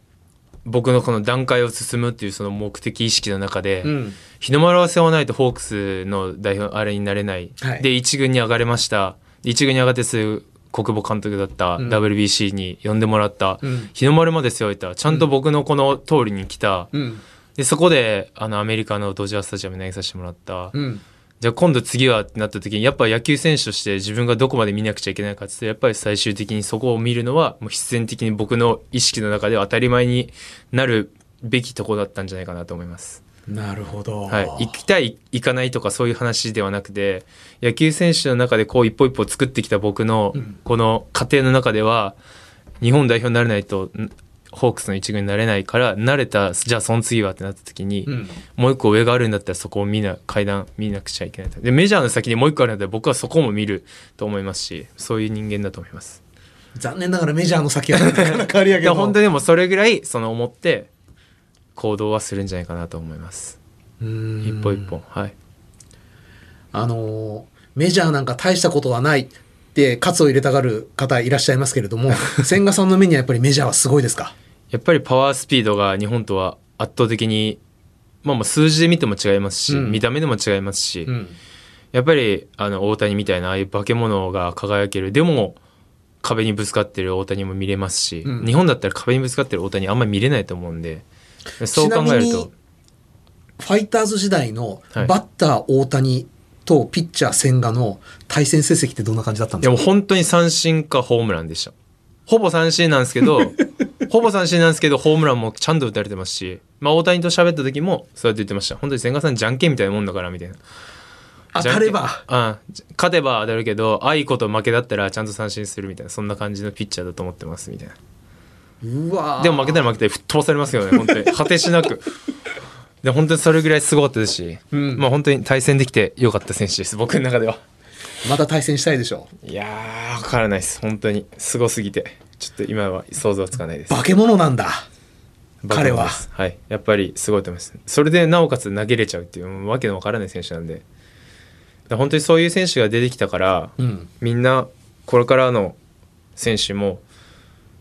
僕のこの段階を進むっていうその目的意識の中で、ん。日の丸を背負わないとホークスの代表あれになれない、はい。で一軍に上がれました。で一軍に上がってすぐ国母監督だった、うん WBC に呼んでもらった、うん日の丸まで背負えたちゃんと僕のこの通りに来た、うん。でそこであのアメリカのドジャースタジアムに投げさせてもらった、うん。じゃあ今度次はってなった時にやっぱ野球選手として自分がどこまで見なくちゃいけないかってやっぱり最終的にそこを見るのはもう必然的に僕の意識の中では当たり前になるべきところだったんじゃないかなと思います。なるほど。はい、行きたい行かないとかそういう話ではなくて野球選手の中でこう一歩一歩作ってきた僕のうんこの過程の中では日本代表になれないとんホークスの一軍になれないから慣れたじゃあその次はってなった時に、うん。もう一個上があるんだったらそこを見な階段見なくちゃいけないとでメジャーの先にもう一個あるんだったら僕はそこも見ると思いますしそういう人間だと思います。残念ながらメジャーの先はなかなかありやけど。本当にでもそれぐらいその思って行動はするんじゃないかなと思います。うん。一歩一歩はい。あのーメジャーなんか大したことはないって喝を入れたがる方いらっしゃいますけれども 千賀さんの目にはやっぱりメジャーはすごいですか？やっぱりパワースピードが日本とは圧倒的に、まあ、まあ数字で見ても違いますし、うん。見た目でも違いますし、うん。やっぱりあの大谷みたいなああいう化け物が輝けるでも壁にぶつかってる大谷も見れますし、うん。日本だったら壁にぶつかってる大谷あんまり見れないと思うんでそう考えるとファイターズ時代のはいバッター大谷とピッチャー千賀の対戦成績ってどんな感じだったんいですか？やもう本当に三振かホームランでした。ほぼ三振なんですけど、ほぼ三振なんですけど、ホームランもちゃんと打たれてますし、まあ大谷と喋った時もそうやって言ってました。本当に千賀さんじゃんけんみたいなもんだから、みたいな。当たればうん。勝てば当たるけど、あいこと負けだったらちゃんと三振するみたいな、そんな感じのピッチャーだと思ってます、みたいな。うわーでも負けたら負けたら吹っ飛ばされますよね、本当に。果てしなく。で、本当にそれぐらいすごかったですし、んまあ本当に対戦できてよかった選手です、僕の中では。また対戦したいでしょいやー、わからないです。本当に。すごすぎて。ちょっと今は想像つかないです。化け物なんだ彼ははい。やっぱりすごいと思います。それでなおかつ投げれちゃうっていう、わけのわからない選手なんで。本当にそういう選手が出てきたから、うんみんな、これからの選手も、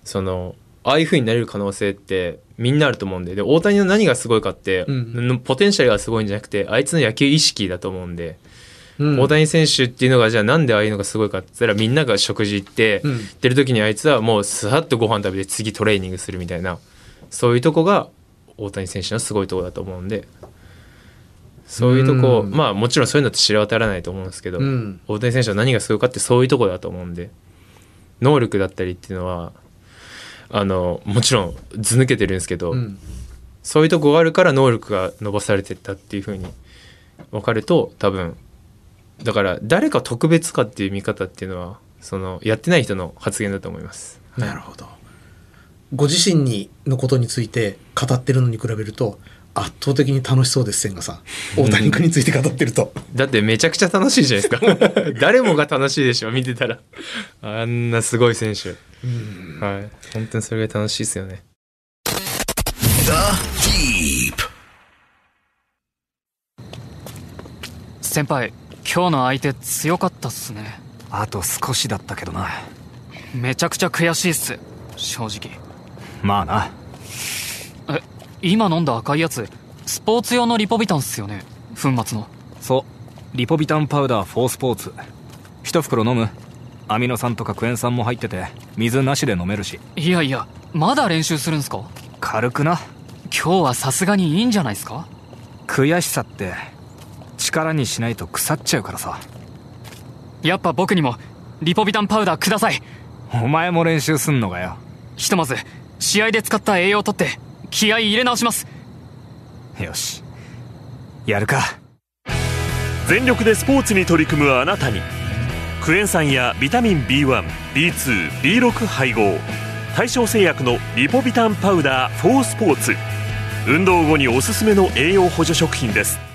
その、ああいう風になれる可能性ってみんなあると思うんで、で、大谷の何がすごいかって、うん。のポテンシャルがすごいんじゃなくて、あいつの野球意識だと思うんで、うん。大谷選手っていうのがじゃあなんでああいうのがすごいかって言ったらみんなが食事行って、うん。行ってる時にあいつはもうさっとご飯食べて次トレーニングするみたいなそういうとこが大谷選手のすごいとこだと思うんで。そういうとこ、うん。まあもちろんそういうのって知れ渡らないと思うんですけど、うん。大谷選手は何がすごいかってそういうとこだと思うんで。能力だったりっていうのはあのもちろん図抜けてるんですけど、うん。そういうとこがあるから能力が伸ばされてったっていうふうに分かると多分だから誰か特別かっていう見方っていうのはそのやってない人の発言だと思います。なるほど。ご自身にのことについて語ってるのに比べると圧倒的に楽しそうです千賀さん。大谷君について語ってると。だってめちゃくちゃ楽しいじゃないですか。誰もが楽しいでしょ見てたら。あんなすごい選手。はい。本当にそれが楽しいですよね。The Deep. 先輩今日の相手強かったっすね。あと少しだったけどな。めちゃくちゃ悔しいっす正直。まあな。え今飲んだ赤いやつスポーツ用のリポビタンっすよね。粉末の。そう。リポビタンパウダー4スポーツ。一袋飲む。アミノ酸とかクエン酸も入ってて水なしで飲めるし。いやいやまだ練習するんすか？軽くな。今日はさすがにいいんじゃないっすか？悔しさって力にしないと腐っちゃうからさ。やっぱ僕にもリポビタンパウダーください。お前も練習すんのかよ。ひとまず試合で使った栄養をとって気合い入れ直します。よし。やるか。全力でスポーツに取り組むあなたにクエン酸やビタミン B1B2B6 配合対象製薬のリポビタンパウダー4スポーツ。運動後におすすめの栄養補助食品です。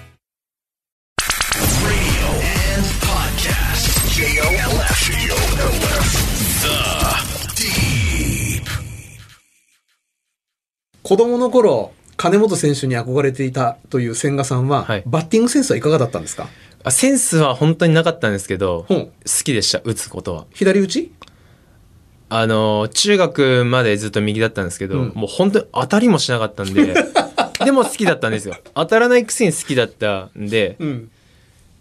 子供の頃金本選手に憧れていたという千賀さんは、はい。バッティングセンスはいかがだったんですか？あセンスは本当になかったんですけど好きでした打つことは。左打ち？あの中学までずっと右だったんですけど、うん。もう本当に当たりもしなかったんで でも好きだったんですよ。当たらないくせに好きだったんで、うん。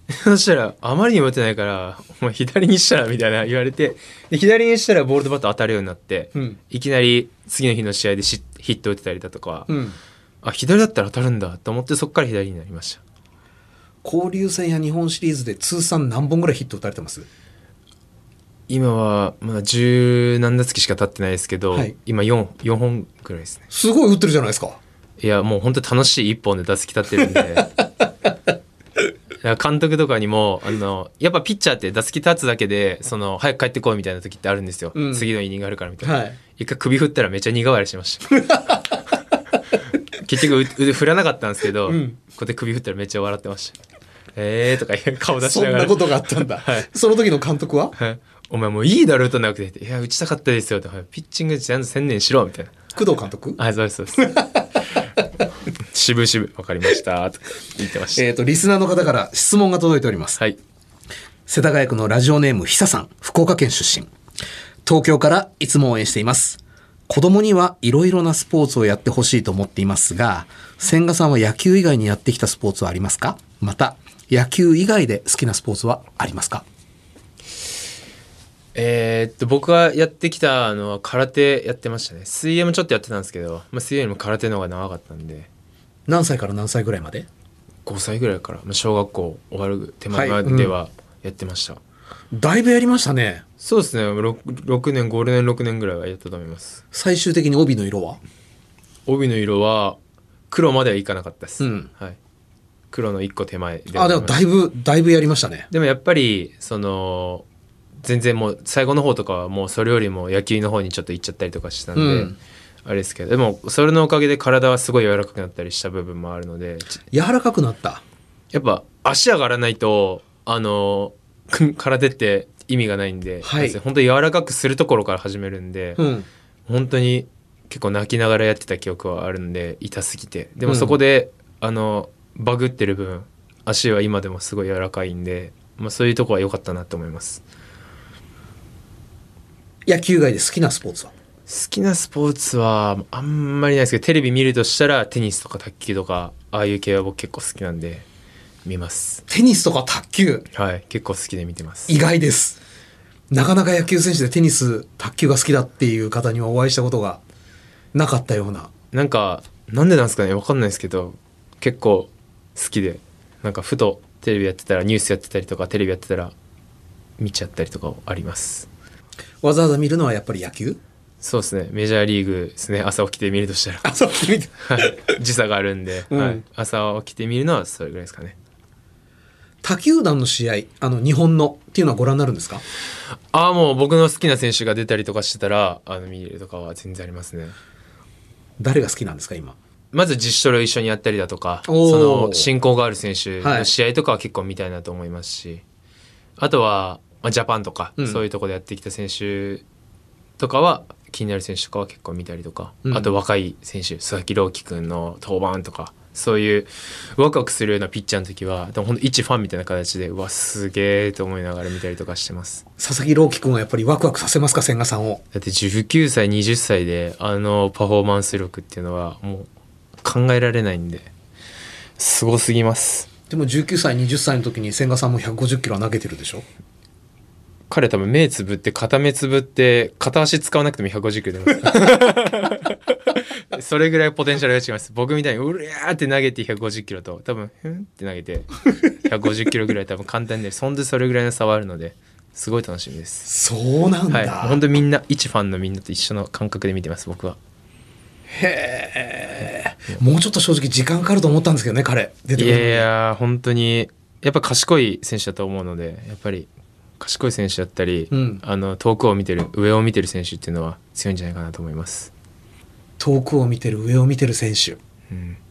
そしたらあまりにも打てないから「お前左にしたら」みたいな言われてで左にしたらボールとバット当たるようになって、うん。いきなり次の日の試合でしヒット打てたりだとか、うん。あ左だったら当たるんだと思ってそこから左になりました。交流戦や日本シリーズで通算何本ぐらいヒット打たれてます？今はまだ十何打席しか経ってないですけど、はい。今 4, 4本ぐらいですね。すごい打ってるじゃないですか。いやもう本当楽しい一本で打席立ってるんで 監督とかにもあのやっぱピッチャーって打席立つだけでその早く帰ってこいみたいな時ってあるんですよ、うん。次のイニングあるからみたいな、はい。一回首振ったらめっちゃ苦笑いしました。結局う腕振らなかったんですけど、うん。こうやって首振ったらめっちゃ笑ってました。えーとか顔出しそなんがら。なことがあったんだ、はい。その時の監督は？はい。お前もういいだろ打たなくてっていや打ちたかったですよってはい。ピッチングちゃんと専念しろみたいな。工藤監督？はいそうですそうです 渋々分かりました。言ってました、えっ、とリスナーの方から質問が届いております。はい。世田谷区のラジオネームひささん福岡県出身。東京からいつも応援しています。子供にはいろいろなスポーツをやってほしいと思っていますが千賀さんは野球以外にやってきたスポーツはありますか？また野球以外で好きなスポーツはありますか？えーっと僕がやってきたのは空手やってましたね。水泳もちょっとやってたんですけど、まあ、水泳よりも空手の方が長かったんで何歳から何歳ぐらいまで？5歳ぐらいから。まあ小学校終わる手前まではやってました、だいぶやりましたね。そうですね。6, 6年5年6年ぐらいはやったと思います。最終的に帯の色は？帯の色は黒まではいかなかったです、うん。はい、黒の1個手前であ、でもだいぶ、だいぶやりましたね。でもやっぱりその全然もう最後の方とかはもうそれよりも野球の方にちょっと行っちゃったりとかしたんで、うんあれですけどでもそれのおかげで体はすごい柔らかくなったりした部分もあるのでち柔らかくなった？やっぱ足上がらないとあの 空手って意味がないんで、はい。本当に柔らかくするところから始めるんで、うん。本当に結構泣きながらやってた記憶はあるんで痛すぎて。でもそこで、あのバグってる分足は今でもすごい柔らかいんで、まあ、そういうとこは良かったなと思います。野球外で好きなスポーツは？好きなスポーツはあんまりないですけどテレビ見るとしたらテニスとか卓球とかああいう系は僕結構好きなんで見ます。テニスとか卓球、はい結構好きで見てます。意外です。なかなか野球選手でテニス、卓球が好きだっていう方にはお会いしたことがなかったような。なんかなんでなんですかねわかんないですけど結構好きでなんかふとテレビやってたらニュースやってたりとかテレビやってたら見ちゃったりとかあります。わざわざ見るのはやっぱり野球？そうですね。メジャーリーグですね。朝起きて見るとしたら。あ、そう、見て。はい。時差があるんで、うん。はい、朝起きて見るのはそれぐらいですかね。他球団の試合、あの、日本のっていうのはご覧になるんですか？ああもう僕の好きな選手が出たりとかしてたらあの見るとかは全然ありますね。誰が好きなんですか、今？まず自主トレを一緒にやったりだとかその親交がある選手の試合とかは結構見たいなと思いますし、あとは、まあ、ジャパンとか、うん。そういうところでやってきた選手とかは気になる選手とかは結構見たりとか、うんあと若い選手佐々木朗希君の登板とかそういうワクワクするようなピッチャーの時はでも本当一ファンみたいな形でうわすげえと思いながら見たりとかしてます。佐々木朗希君はやっぱりワクワクさせますか、千賀さんを。だって19歳20歳であのパフォーマンス力っていうのはもう考えられないんですごすぎますでも19歳、20歳の時に千賀さんも150キロは投げてるでしょ？彼多分目つぶって片目つぶって片足使わなくても150キロ出ます。それぐらいポテンシャルが違います。僕みたいにうりゃーって投げて150キロと多分ふんって投げて150キロぐらい多分簡単でそんでそれぐらいの差はあるのですごい楽しみです。そうなんだ。はい。本当みんな一ファンのみんなと一緒の感覚で見てます僕は。もうちょっと正直時間かかると思ったんですけどね、彼。出ていくるのに。やいや本当にやっぱ賢い選手だと思うのでやっぱり賢い選手だったり、うん。あの遠くを見てる上を見てる選手っていうのは強いんじゃないかなと思います、遠くを見てる、上を見てる選手。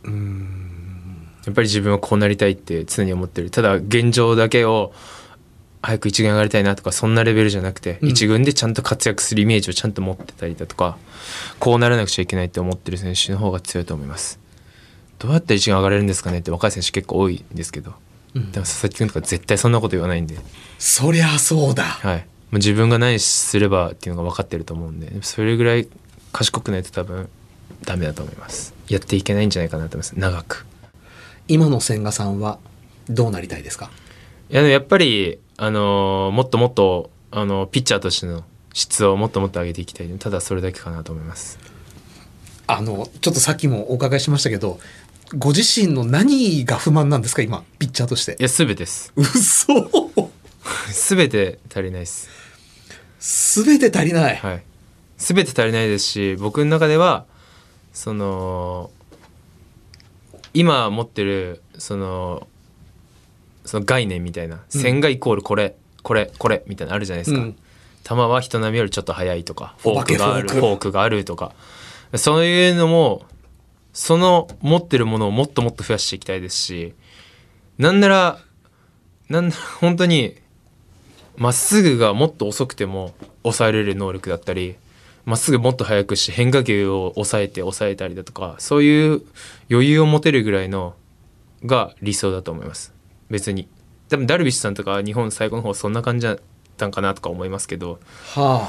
うん。やっぱり自分はこうなりたいって常に思ってる。ただ現状だけを早く一軍上がりたいなとかそんなレベルじゃなくて、うん。一軍でちゃんと活躍するイメージをちゃんと持ってたりだとかこうならなくちゃいけないって思ってる選手の方が強いと思います。どうやったら一軍上がれるんですかねって若い選手結構多いんですけど、でも佐々木君とか絶対そんなこと言わないんで、そりゃそうだ。はい、もう自分が何すればっていうのが分かってると思うんで。それぐらい賢くないと多分ダメだと思います。やっていけないんじゃないかなと思います。長く。今の千賀さんはどうなりたいですか？いややっぱり、あのーもっともっと、あのピッチャーとしての質をもっともっと上げていきたい。ただそれだけかなと思います。あの、ちょっとさっきもお伺いしましたけど、ご自身の何が不満なんですか今、ピッチャーとして。い。や全てです。嘘。全て足りないです。すべて足りない。はい。全て足りないですし僕の中ではその今持ってるそのその概念みたいな線がイコールこれ、これこれみたいなのあるじゃないですか、うん。球は人並みよりちょっと速いとかフォークがあるフォークがあるとか。そういうのもその持ってるものをもっともっと増やしていきたいですしなんならなんなら 本当にまっすぐがもっと遅くても抑えれる能力だったりまっすぐもっと速くして変化球を抑えて抑えたりだとかそういう余裕を持てるぐらいのが理想だと思います。別に。多分ダルビッシュさんとか日本最後の方そんな感じだったんかなとか思いますけど。は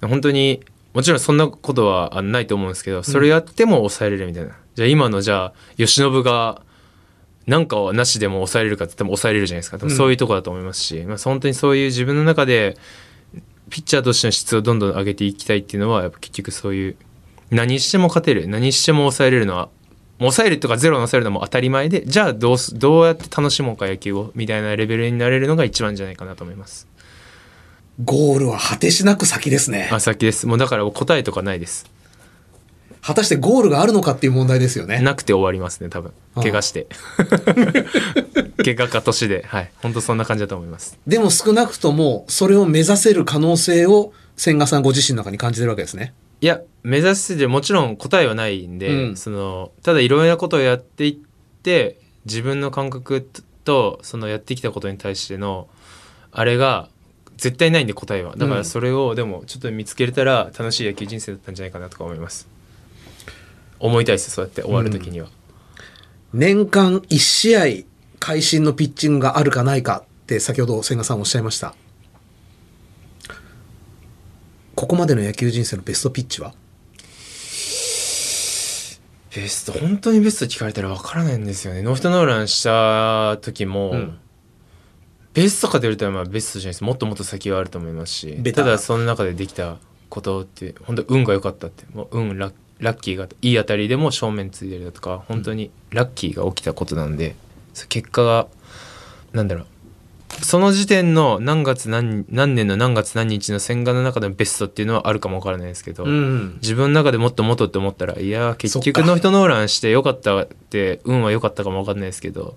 本当にもちろんそんなことはあないと思うんですけどそれやっても抑えれるみたいな、じゃあ今のじゃあ由伸がなんかはなしでも抑えれるかって言っても抑えれるじゃないですか。多分そういうとこだと思いますし、まあ、本当にそういう自分の中でピッチャーとしての質をどんどん上げていきたいっていうのはやっぱ結局そういう何しても勝てる何しても抑えれるのは抑えるとかゼロに抑えるのも当たり前でじゃあどうすどうやって楽しもうか野球をみたいなレベルになれるのが一番じゃないかなと思いますゴールは果てしなく先ですね。あ先です。もうだから答えとかないです。果たしてゴールがあるのかっていう問題ですよね。なくて終わりますね多分。怪我して。怪我か年で。はい。本当そんな感じだと思います。でも少なくともそれを目指せる可能性を千賀さんご自身の中に感じてるわけですね。いや目指してもちろん答えはないんで、うん。そのただいろいろなことをやっていって自分の感覚とそのやってきたことに対してのあれが絶対ないんで答えは。だかうん。らそれをでもちょっと見つけれたら楽しい野球人生だったんじゃないかなとか思います。思いたいですそうやって終わる時には、年間1試合会心のピッチングがあるかないかって先ほど千賀さんおっしゃいました。ここまでの野球人生のベストピッチは？ベスト本当にベスト聞かれたら分からないんですよね。ノーヒットノーランした時も、うんベストかと言われたらまあベストじゃないです。もっともっと先はあると思いますし。ただその中でできたことって本当運が良かったって。もう運ラッラッキーがいい当たりでも正面ついてるだとか本当にラッキーが起きたことなんで、そ結果がなんだろう。その時点の何月何何年の何月何日の千賀の中でのベストっていうのはあるかもわからないですけど、ん。自分の中でもっともっとって思ったらいやー結局ノーヒットノーランしてよかったって運は良かったかも分かんないですけど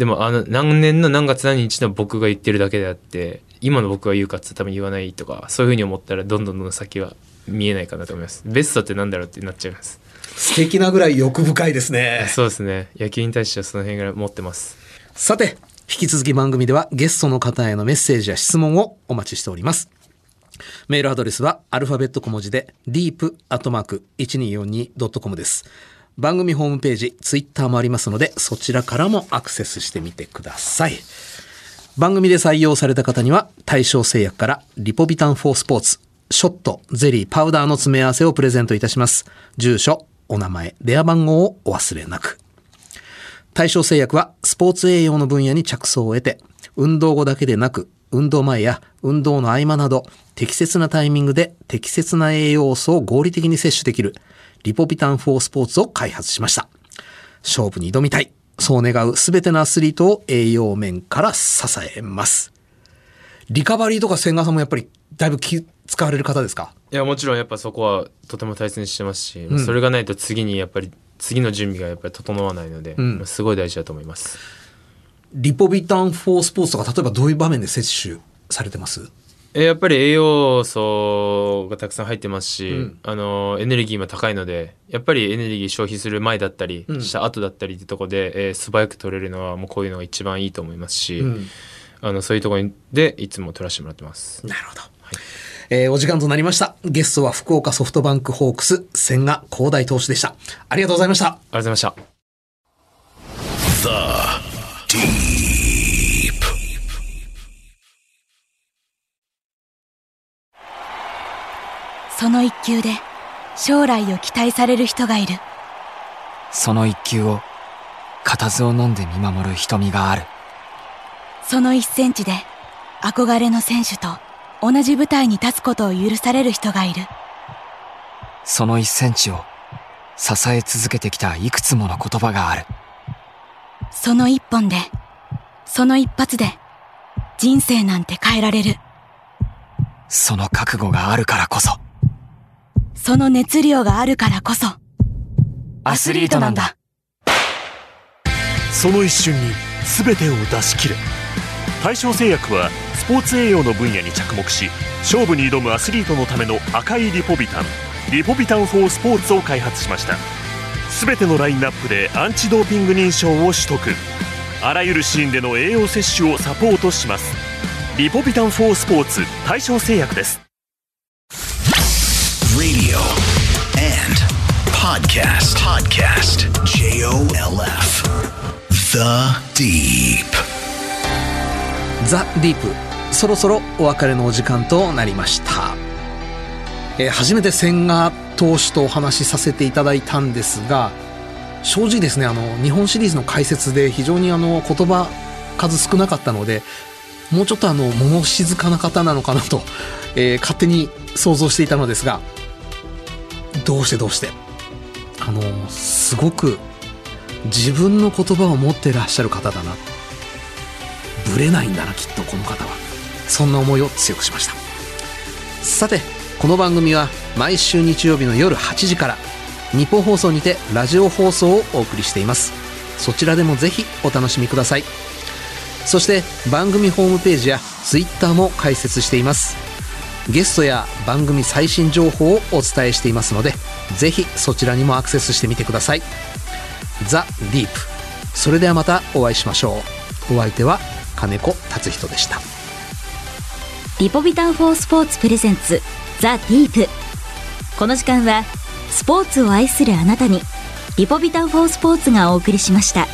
でもあの何年の何月何日の僕が言ってるだけであって今の僕が言うかっつったら多分言わないとかそういうふうに思ったらどんどんどんどん先は見えないかなと思いますベストってなんだろうってなっちゃいます素敵なぐらい欲深いですね。そうですね野球に対してはその辺ぐらい持ってますさて、引き続き番組ではゲストの方へのメッセージや質問をお待ちしております。メールアドレスはアルファベット小文字で deep.1242.com です。番組ホームページ、ツイッターもありますので、そちらからもアクセスしてみてください。番組で採用された方には、対象製薬からリポビタン4スポーツ、ショット、ゼリー、パウダーの詰め合わせをプレゼントいたします。住所、お名前、電話番号をお忘れなく。対象製薬はスポーツ栄養の分野に着想を得て、運動後だけでなく、運動前や運動の合間など、適切なタイミングで適切な栄養素を合理的に摂取できる、リポビタン4スポーツを開発しました。勝負に挑みたい。そう願うすべてのアスリートを栄養面から支えます。リカバリーとか千賀さんもやっぱりだいぶ気使われる方ですか？いやもちろんやっぱそこはとても大切にしてますし、んそれがないと次にやっぱり次の準備がやっぱり整わないので、んすごい大事だと思いますリポビタン4スポーツとか例えばどういう場面で摂取されてます？えやっぱり栄養素がたくさん入ってますし、うんあのエネルギーも高いのでやっぱりエネルギー消費する前だったり、うんした後だったりってとこで、えー素早く取れるのはもうこういうのが一番いいと思いますし、うんあのそういうところでいつも取らせてもらってます。なるほど。えーお時間となりました。ゲストは福岡ソフトバンクホークス、千賀広大投手でした。ありがとうございました。ありがとうございました。The Deep. その一球で将来を期待される人がいる。その一球を固唾を飲んで見守る瞳がある。その一センチで憧れの選手と同じ舞台に立つことを許される人がいる。その一センチを支え続けてきたいくつもの言葉がある。その一本でその一発で人生なんて変えられる。その覚悟があるからこそその熱量があるからこそ。アスリートなんだ。その一瞬に全てを出し切れ。大正製薬はスポーツ栄養の分野に着目し勝負に挑むアスリートのための赤いリポビタンリポビタン4スポーツを開発しました。全てのラインナップでアンチドーピング認証を取得。あらゆるシーンでの栄養摂取をサポートします。リポビタン4スポーツ大正製薬です Radio and podcast. Podcast. J O L F. The Deep. ザ・ディープ、そろそろお別れのお時間となりました。えー初めて千賀投手とお話しさせていただいたんですが、正直ですね、あの、日本シリーズの解説で非常にあの、言葉数少なかったので、もうちょっとあの、物静かな方なのかなと、えー勝手に想像していたのですが、どうしてどうして。あの、すごく自分の言葉を持ってらっしゃる方だな。ぶれないんだなきっとこの方は。そんな思いを強くしました。さてこの番組は毎週日曜日の夜8時から日本放送にてラジオ放送をお送りしています。そちらでもぜひお楽しみください。そして番組ホームページや Twitter も開設しています。ゲストや番組最新情報をお伝えしていますのでぜひそちらにもアクセスしてみてください。ザ・ディープ。それではまたお会いしましょう。お相手は金子達人でした。リポビタン4スポーツプレゼンツザ・ディープ。この時間はスポーツを愛するあなたにリポビタン4スポーツがお送りしました。